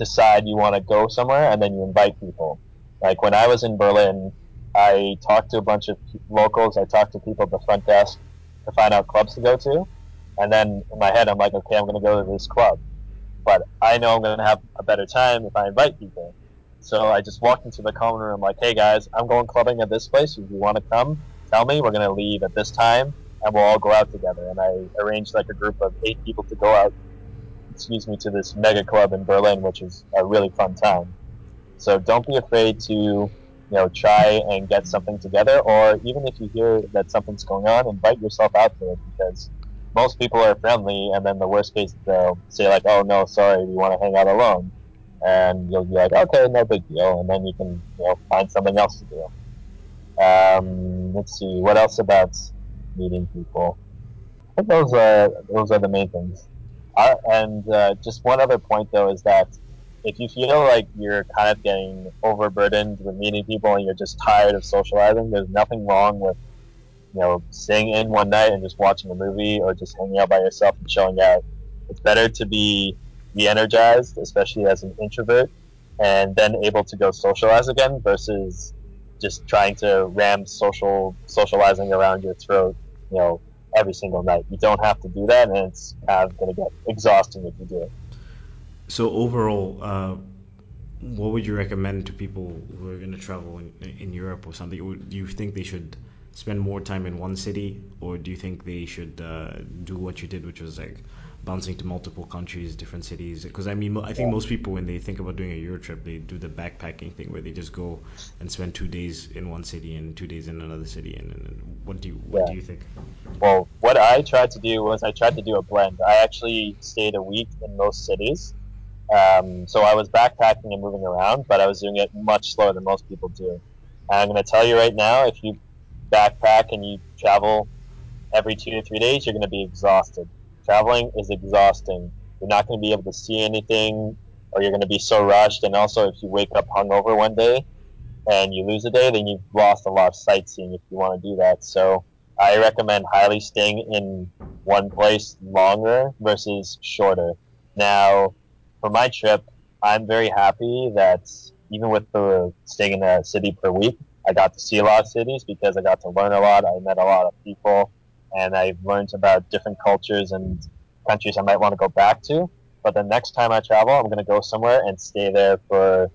decide you want to go somewhere and then you invite people. Like when I was in Berlin, I talked to a bunch of locals. I talked to people at the front desk to find out clubs to go to, and then in my head, I'm like, okay, I'm going to go to this club, but I know I'm going to have a better time if I invite people. So I just walked into the common room, like, hey guys, I'm going clubbing at this place. If you want to come, tell me. We're going to leave at this time, and we'll all go out together. And I arranged like a group of eight people to go out excuse me, to this mega club in Berlin, which is a really fun time. So don't be afraid to, you know, try and get something together, or even if you hear that something's going on, invite yourself out to it because most people are friendly, and then the worst case they'll say like, "Oh no, sorry, we want to hang out alone," and you'll be like, "Okay, no big deal," and then you can, you know, find something else to do. Um, let's see, what else about meeting people? I think those are those are the main things. Uh, and uh, just one other point though is that if you feel like you're kind of getting overburdened with meeting people and you're just tired of socializing, there's nothing wrong with you know staying in one night and just watching a movie or just hanging out by yourself and chilling out. It's better to be re-energized, especially as an introvert, and then able to go socialize again versus just trying to ram social socializing around your throat, you know, every single night. You don't have to do that, and it's kind of going to get exhausting if you do it. So overall, uh, what would you recommend to people who are going to travel in, in Europe or something? Do you think they should spend more time in one city, or do you think they should uh, do what you did, which was like bouncing to multiple countries, different cities? Because I mean, I think most people when they think about doing a Euro trip, they do the backpacking thing where they just go and spend two days in one city and two days in another city. And, and what do you what Yeah. do you think? Well, what I tried to do was I tried to do a blend. I actually stayed a week in most cities. Um, so I was backpacking and moving around, but I was doing it much slower than most people do. And I'm going to tell you right now, if you backpack and you travel every two to three days, you're going to be exhausted. Traveling is exhausting. you're not going to be able to see anything, or you're going to be so rushed. And also, if you wake up hungover one day and you lose a day, then you've lost a lot of sightseeing if you want to do that. So I recommend highly staying in one place longer versus shorter. Now, for my trip, I'm very happy that even with the staying in a city per week, I got to see a lot of cities because I got to learn a lot. I met a lot of people, and I've learned about different cultures and countries I might want to go back to. But the next time I travel, I'm going to go somewhere and stay there for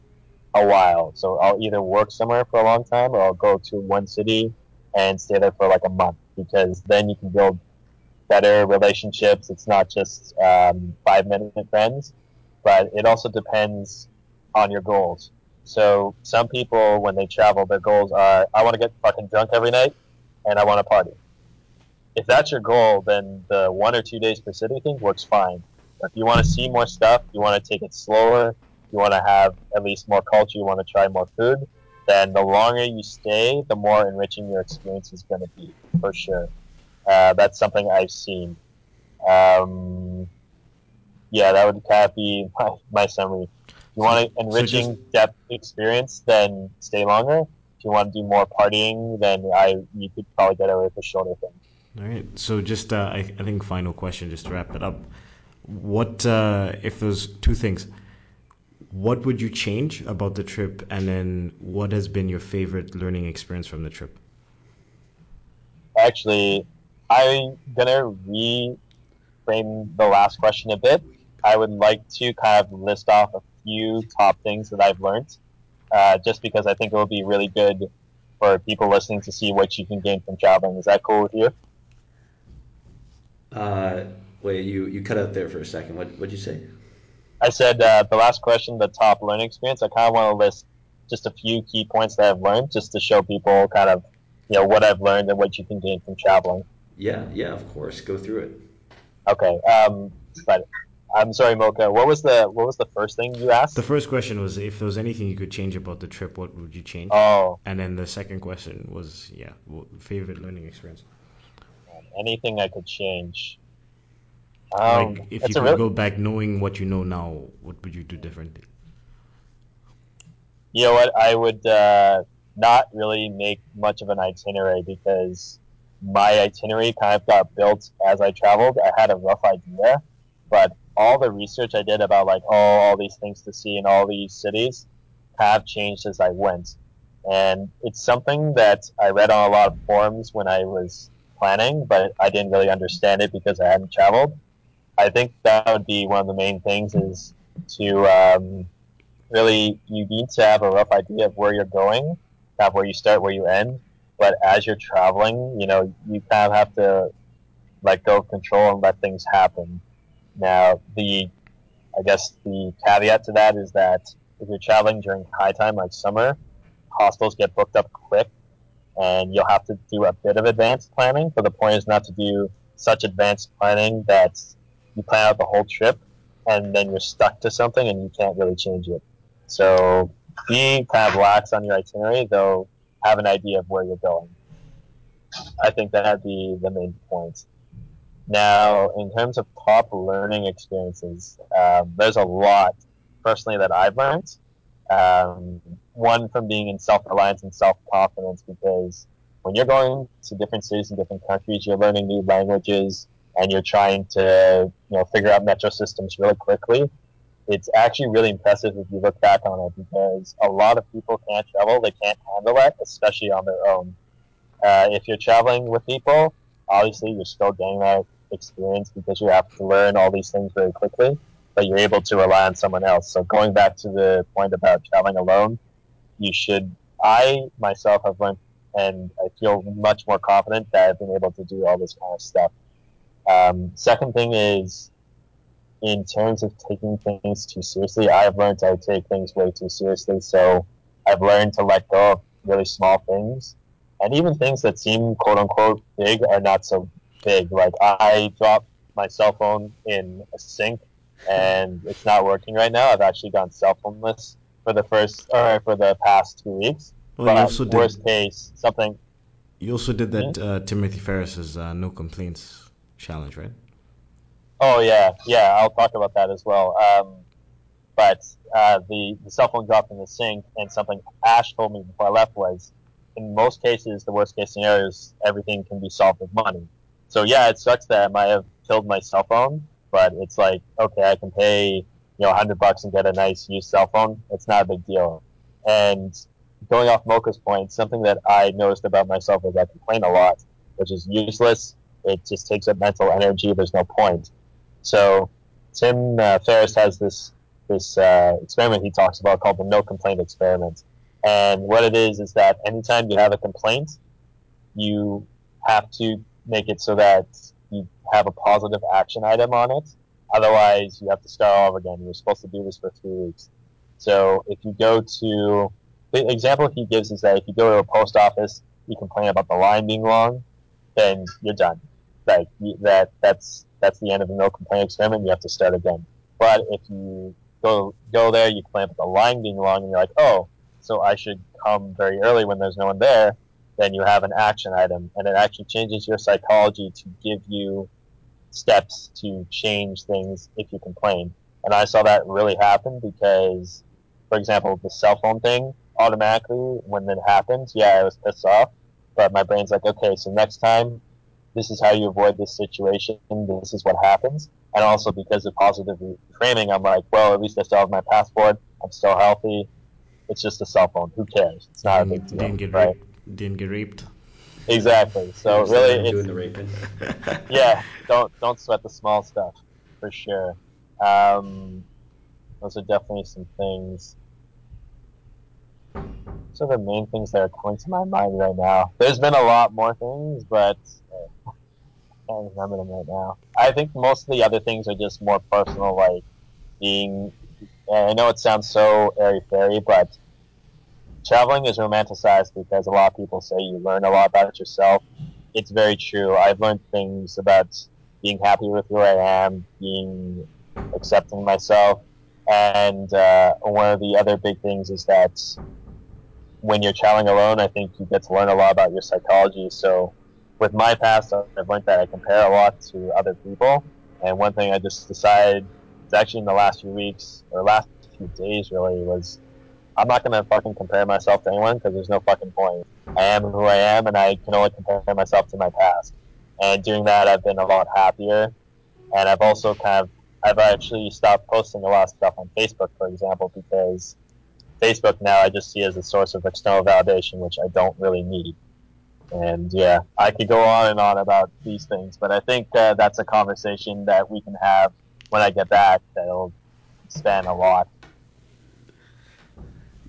a while. So I'll either work somewhere for a long time or I'll go to one city and stay there for like a month because then you can build better relationships. It's not just um, five minute friends, but it also depends on your goals. So some people, when they travel, their goals are I want to get fucking drunk every night and I want to party. If that's your goal, then the one or two days per city thing works fine. But if you want to see more stuff, you want to take it slower, you want to have at least more culture, you want to try more food, then the longer you stay, the more enriching your experience is going to be, for sure. Uh, that's something I've seen. Um, yeah, that would kind of be my, my summary. If you want an enriching just- depth experience, then stay longer. If you want to do more partying, then I you could probably get away with a shorter thing. All right. So just uh, I, I think final question, just to wrap it up. What uh, if there's two things? What would you change about the trip, and then what has been your favorite learning experience from the trip? Actually, I'm gonna reframe the last question a bit. I would like to kind of list off a few top things that I've learned, uh, just because I think it will be really good for people listening to see what you can gain from traveling. Is that cool with you? Uh, wait, you, you cut out there for a second. What what'd you say? I said uh, the last question, the top learning experience. I kind of want to list just a few key points that I've learned, just to show people kind of you know what I've learned and what you can gain from traveling. Yeah, yeah, of course. Go through it. Okay, um, but I'm sorry, Mocha. What was the what was the first thing you asked? The first question was if there was anything you could change about the trip, what would you change? oh, And then the second question was, yeah, favorite learning experience. Anything I could change. Um, like, if you could real- go back knowing what you know now, what would you do differently? you know what? I would uh, not really make much of an itinerary because my itinerary kind of got built as I traveled. I had a rough idea, but all the research I did about like oh all these things to see in all these cities have changed as I went, and it's something that I read on a lot of forums when I was planning, but I didn't really understand it because I hadn't traveled. I think that would be one of the main things is to um, really you need to have a rough idea of where you're going, have where you start, where you end. But as you're traveling, you know, you kind of have to let go of control and let things happen. Now, the I guess the caveat to that is that if you're traveling during high time like summer, hostels get booked up quick, and you'll have to do a bit of advanced planning. But the point is not to do such advanced planning that you plan out the whole trip and then you're stuck to something and you can't really change it. So be kind of lax on your itinerary, though have an idea of where you're going. I think that'd be the main point. Now, in terms of top learning experiences, um, there's a lot personally that I've learned. Um, one from being in self reliance and self confidence, because when you're going to different cities and different countries, you're learning new languages and you're trying to you know figure out metro systems really quickly. It's actually really impressive if you look back on it because a lot of people can't travel; they can't handle that, especially on their own. Uh, if you're traveling with people, obviously you're still getting that experience because you have to learn all these things very quickly, but you're able to rely on someone else. So going back to the point about traveling alone, you should. I myself have learned, and I feel much more confident that I've been able to do all this kind of stuff. Um, second thing is, in terms of taking things too seriously, I've learned to take things way too seriously. So I've learned to let go of really small things, and even things that seem quote unquote big are not so big. Like I dropped my cell phone in a sink, and it's not working right now. I've actually gone cell phoneless for the first or for the past two weeks. Well, you but also did- worst case, something You also did that uh, Timothy Ferriss's uh, no complaints challenge, right? Oh yeah, yeah. I'll talk about that as well. Um, but uh, the the cell phone dropped in the sink, and something Ash told me before I left was, in most cases, the worst case scenario is everything can be solved with money. So yeah, it sucks that I might have killed my cell phone, but it's like okay, I can pay you know hundred bucks and get a nice used cell phone. It's not a big deal. And going off Mocha's point, something that I noticed about myself is I complain a lot, which is useless. It just takes up mental energy. There's no point. So Tim uh, Ferriss has this this uh, experiment he talks about called the no complaint experiment. And what it is is that anytime you have a complaint, you have to make it so that you have a positive action item on it. Otherwise, you have to start all over again. You're supposed to do this for three weeks. So if you go to the example he gives is that if you go to a post office, you complain about the line being long, then you're done. Like that, that's that's the end of the no complaint experiment. You have to start again. But if you go go there, you complain about the line being long, and you're like, oh, so I should come very early when there's no one there. Then you have an action item, and it actually changes your psychology to give you steps to change things if you complain. And I saw that really happen because, for example, the cell phone thing, automatically when it happens, yeah, I was pissed off. But my brain's like, okay, so next time, this is how you avoid this situation. This is what happens. And also because of positive reframing, I'm like, well, at least I still have my passport. I'm still healthy. It's just a cell phone. Who cares? It's not a big mm, deal. Didn't get right? raped. Didn't get raped. Exactly. So Instead really, it's, doing the raping. yeah, don't don't sweat the small stuff for sure. Um, those are definitely some things. Those are the main things that are coming to my mind right now. There's been a lot more things, but uh, I can't remember them right now. I think most of the other things are just more personal, like being. I know it sounds so airy fairy, but traveling is romanticized because a lot of people say you learn a lot about yourself. It's very true. I've learned things about being happy with who I am, being accepting myself, and uh, one of the other big things is that when you're traveling alone, I think you get to learn a lot about your psychology. So, with my past, I've learned that I compare a lot to other people. And one thing I just decided, it's actually in the last few weeks or last few days, really, was I'm not gonna fucking compare myself to anyone because there's no fucking point. I am who I am, and I can only compare myself to my past. And doing that, I've been a lot happier, and I've also kind of I've actually stopped posting a lot of stuff on Facebook, for example, because Facebook now I just see as a source of external validation, which I don't really need. And yeah, I could go on and on about these things, but I think uh, that's a conversation that we can have when I get back that'll span a lot.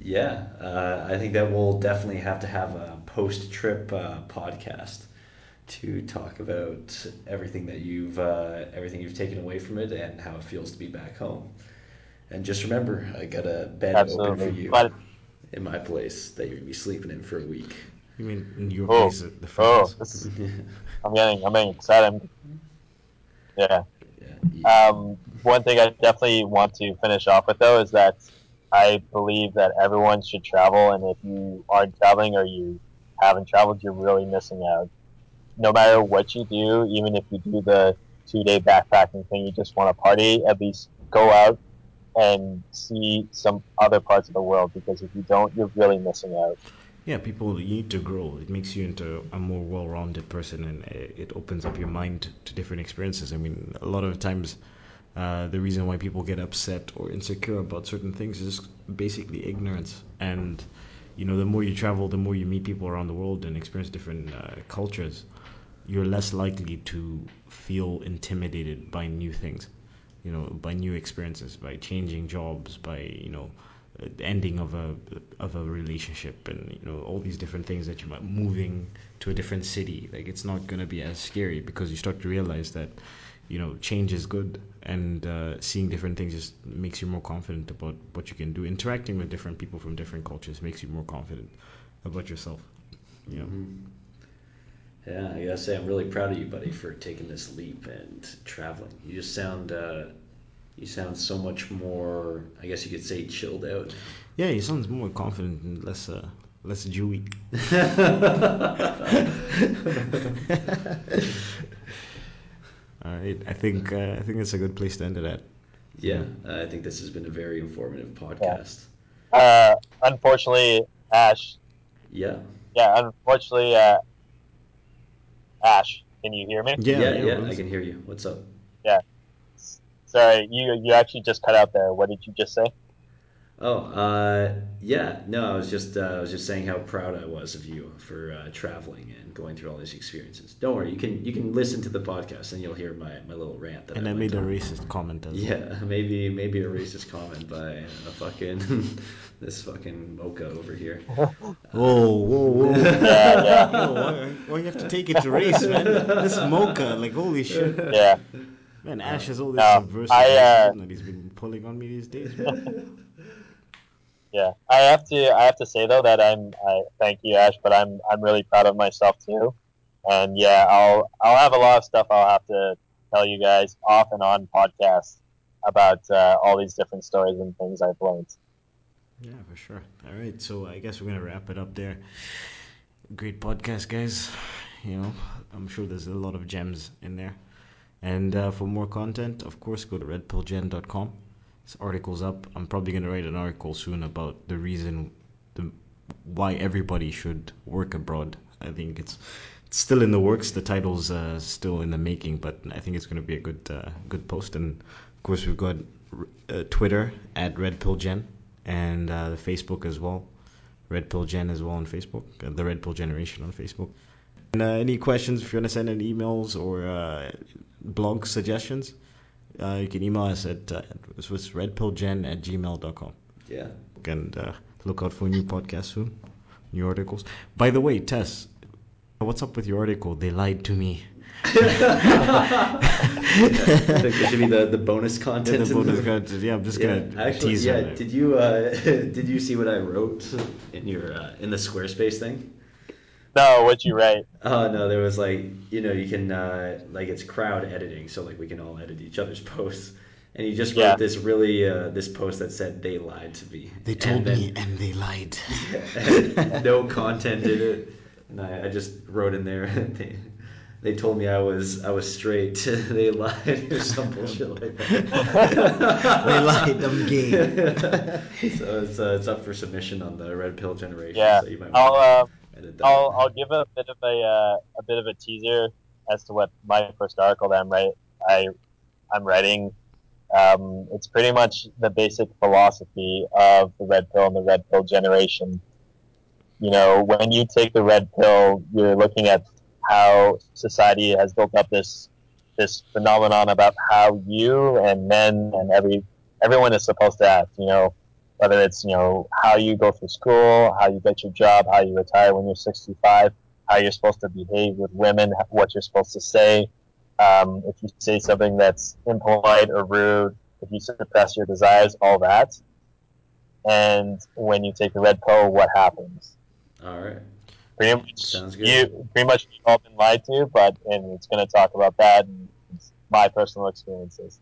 Yeah, uh, I think that we'll definitely have to have a post-trip uh, podcast to talk about everything that you've uh, everything you've taken away from it and how it feels to be back home. And just remember, I got a bed open for you But in my place that you're gonna be sleeping in for a week. You mean in your oh, place at the front oh, is, I'm getting I'm getting excited. Yeah. yeah, Um, one thing I definitely want to finish off with though is that I believe that everyone should travel, and if you aren't traveling or you haven't traveled, you're really missing out. No matter what you do, even if you do the two day backpacking thing, you just want to party, at least go out and see some other parts of the world because if you don't, you're really missing out. Yeah, people you need to grow. It makes you into a more well-rounded person, and it it opens up your mind to different experiences. I mean, a lot of times, uh, the reason why people get upset or insecure about certain things is basically ignorance. And you know, the more you travel, the more you meet people around the world and experience different uh, cultures, you're less likely to feel intimidated by new things. You know, by new experiences, by changing jobs, by you know, uh, ending of a of a relationship, and you know all these different things that you might moving to a different city. Like it's not gonna be as scary because you start to realize that you know change is good, and uh, seeing different things just makes you more confident about what you can do. Interacting with different people from different cultures makes you more confident about yourself. You know. Yeah, I gotta say, I'm really proud of you, buddy, for taking this leap and traveling. You just sound, uh, you sound so much more. I guess you could say chilled out. Yeah, he sounds more confident and less uh, less Jewy. All right. I think uh, I think it's a good place to end it at. Yeah, uh, I think this has been a very informative podcast. Uh, unfortunately, Ash. Yeah. Yeah, unfortunately, uh, Ash. Can you hear me? Yeah, Yeah, yeah, yeah, I can hear you. What's up? Yeah. Sorry, you you actually just cut out there. What did you just say? Oh, uh, yeah. No, I was just uh, I was just saying how proud I was of you for uh, traveling and going through all these experiences. Don't worry, you can you can listen to the podcast and you'll hear my, my little rant that And I I made a on. racist comment as well. Yeah, maybe maybe a racist comment by a fucking this fucking mocha over here. Whoa, whoa, whoa. Yeah, yeah, Yo, why, why you have to take it to race, man? This mocha, like holy shit. yeah. Man, Ash has all this No, subversive I, uh, that he's been pulling on me these days. man. Yeah, I have to. I have to say though that I'm. I thank you, Ash, but I'm. I'm really proud of myself too. And yeah, I'll. I'll have a lot of stuff I'll have to tell you guys off and on podcasts about uh, all these different stories and things I've learned. Yeah, for sure. All right, so I guess we're gonna wrap it up there. Great podcast, guys. You know, I'm sure there's a lot of gems in there. And uh, for more content, of course, go to redpillgen.com. This article's up. I'm probably gonna write an article soon about the reason, the why everybody should work abroad. I think it's it's still in the works. The title's uh, still in the making, but I think it's gonna be a good uh, good post. And of course, we've got uh, Twitter at redpillgen and uh, Facebook as well. Red Pill Gen as well on Facebook, uh, the Red Pill Generation on Facebook. And uh, any questions, if you want to send in emails or blog suggestions, uh, you can email us at uh, it's with redpillgen at gmail.com. Yeah. And uh, look out for new podcasts soon, new articles. By the way, Tess, what's up with your article? They lied to me. I think there should be the, the bonus Yeah, content. the bonus the- content. Yeah, I'm just Yeah, gonna actually, tease yeah. it. Did you uh, did you see what I wrote in your uh, in the Squarespace thing? No, what you write? Oh no, there was like you know you can uh, like it's crowd editing, so like we can all edit each other's posts. And you just wrote Yeah. this really uh, this post that said they lied to me. They And told then- me and they lied. and no content in it. And I, I just wrote in there they, they told me I was I was straight. they lied or some bullshit like that. They lied, I'm gay. so it's, uh, it's up for submission on the Red Pill Generation. Yeah, so you might I'll. Uh, to edit that. I'll, I'll give a bit of a uh, a bit of a teaser as to what my first article that I'm write I I'm writing. Um, it's pretty much the basic philosophy of the red pill and the red pill generation. You know, when you take the red pill, you're looking at how society has built up this this phenomenon about how you and men and every everyone is supposed to act. You know, whether it's you know how you go through school, how you get your job, how you retire when you're 65, how you're supposed to behave with women, what you're supposed to say. Um, if you say something that's impolite or rude, if you suppress your desires, all that. And when you take the red pill, what happens? All right. Pretty much, Sounds good. you pretty much all been lied to, but and it's going to talk about that and my personal experiences.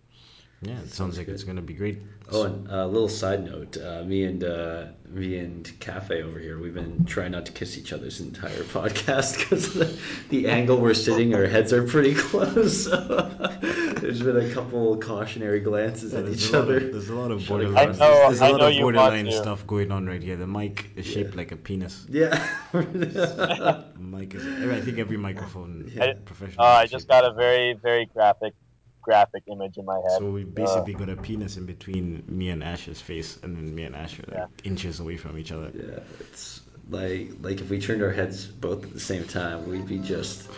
Yeah, it sounds Sounds like good. it's gonna be great. Oh, and a little side note: uh, me and uh, me and Cafe over here, we've been trying not to kiss each other's entire podcast because the, the angle we're sitting, our heads are pretty close. So there's been a couple cautionary glances Yeah, at each other. of, there's a lot of borderline. across know- there's a I lot of borderline stuff going on right here. The mic is shaped Yeah. like a penis. Yeah. Mic is. I think every microphone Yeah. professional. Uh, I just got a very very graphic graphic image in my head. So we basically got a penis in between me and Ash's face, and then me and Ash are like Yeah. inches away from each other. Yeah, it's like like if we turned our heads both at the same time, we'd be just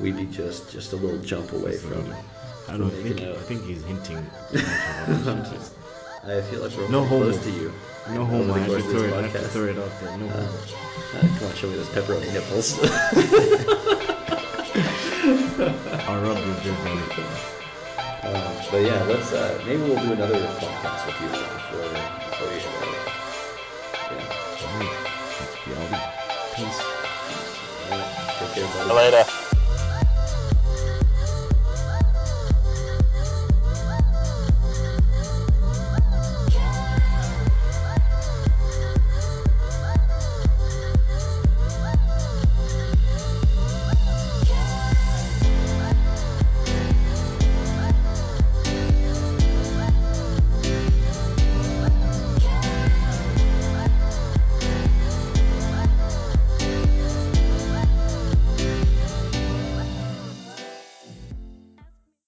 we'd be just just a little jump away from. I don't Making think. out. I think he's hinting. too much about it. I feel like we're No pretty homo. close to you. no homo. I have, to throw it, I have to throw it out there. No Uh, homo. uh, come on, show me those pepperoni nipples. I'll rub your beard on it. um, but yeah, let's uh, maybe we'll do another podcast with you before before you head out. Yeah. Alright, let's be out. Peace. All right. Take care, buddy. Later.